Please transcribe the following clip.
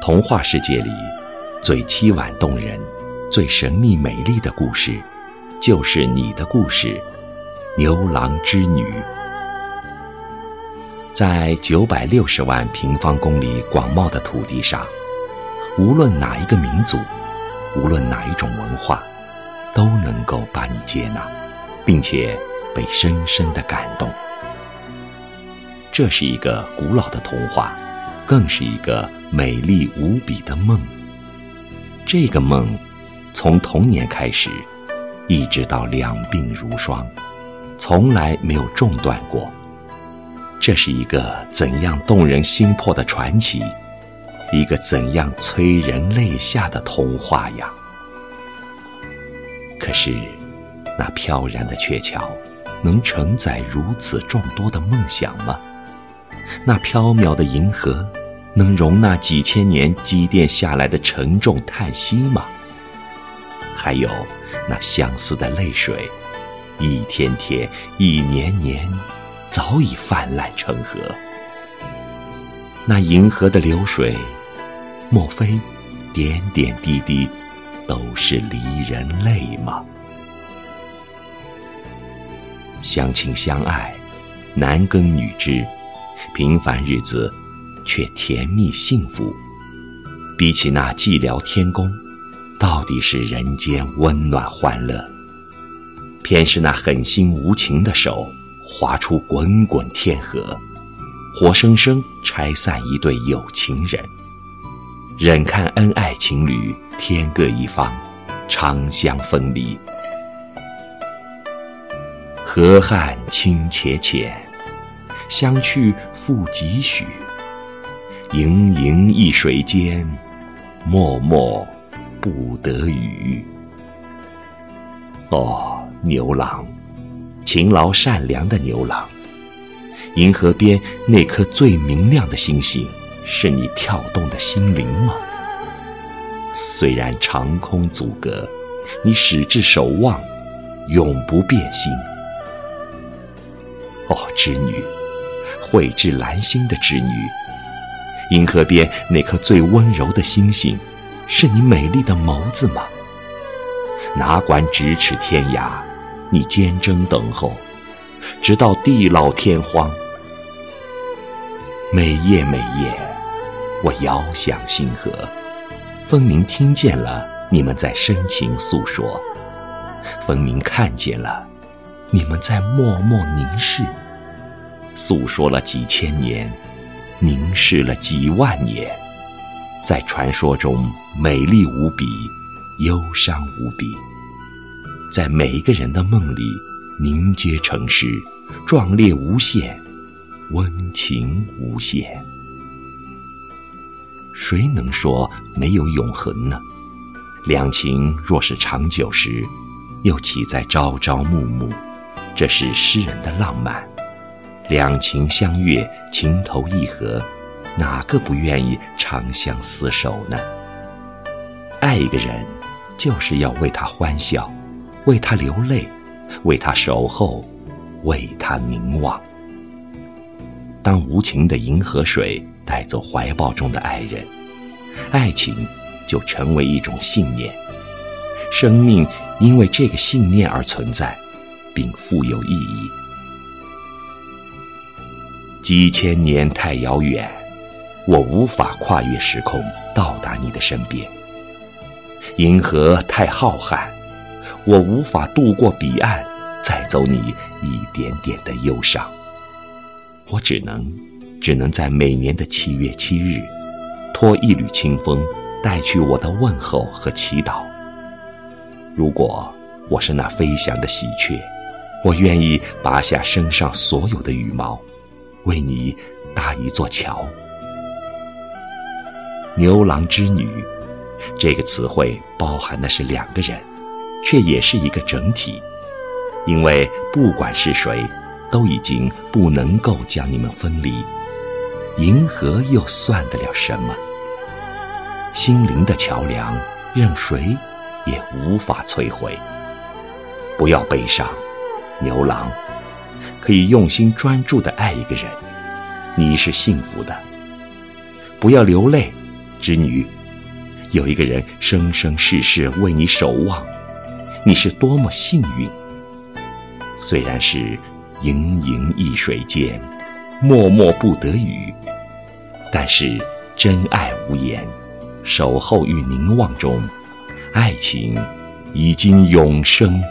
童话世界里最凄婉动人、最神秘美丽的故事，就是你的故事——牛郎织女。在九百六十万平方公里广袤的土地上，无论哪一个民族，无论哪一种文化，都能够把你接纳，并且被深深的感动。这是一个古老的童话，更是一个美丽无比的梦。这个梦，从童年开始，一直到两鬓如霜，从来没有中断过。这是一个怎样动人心魄的传奇，一个怎样催人泪下的童话呀！可是，那飘然的鹊桥，能承载如此众多的梦想吗？那缥缈的银河，能容纳几千年积淀下来的沉重叹息吗？还有那相思的泪水，一天天，一年年，早已泛滥成河。那银河的流水，莫非点点滴滴都是离人泪吗？相亲相爱，男耕女织。平凡日子，却甜蜜幸福。比起那寂寥天宫，到底是人间温暖欢乐。偏是那狠心无情的手，划出滚滚天河，活生生拆散一对有情人。忍看恩爱情侣天各一方，长相分离。河汉清且浅。相去复几许？盈盈一水间，脉脉不得语。哦，牛郎，勤劳善良的牛郎，银河边那颗最明亮的星星，是你跳动的心灵吗？虽然长空阻隔，你始至守望，永不变心。哦，织女。绘制兰心的织女，银河边那颗最温柔的星星，是你美丽的眸子吗？哪管咫尺天涯，你坚贞等候，直到地老天荒。每夜每夜，我遥想星河，分明听见了你们在深情诉说，分明看见了你们在默默凝视。诉说了几千年，凝视了几万年，在传说中美丽无比，忧伤无比，在每一个人的梦里凝结成诗，壮烈无限，温情无限。谁能说没有永恒呢？两情若是长久时，又岂在朝朝暮暮？这是诗人的浪漫。两情相悦，情投意合，哪个不愿意长相厮守呢？爱一个人，就是要为他欢笑，为他流泪，为他守候，为他凝望。当无情的银河水带走怀抱中的爱人，爱情就成为一种信念，生命因为这个信念而存在，并富有意义。几千年太遥远，我无法跨越时空到达你的身边。银河太浩瀚，我无法渡过彼岸，载走你一点点的忧伤。我只能，只能在每年的七月七日，托一缕清风，带去我的问候和祈祷。如果我是那飞翔的喜鹊，我愿意拔下身上所有的羽毛。为你搭一座桥。牛郎织女这个词汇包含的是两个人，却也是一个整体，因为不管是谁，都已经不能够将你们分离。银河又算得了什么？心灵的桥梁，任谁也无法摧毁。不要悲伤，牛郎。可以用心专注的爱一个人，你是幸福的。不要流泪，织女，有一个人生生世世为你守望，你是多么幸运！虽然是盈盈一水间，脉脉不得语，但是真爱无言，守候与凝望中，爱情已经永生。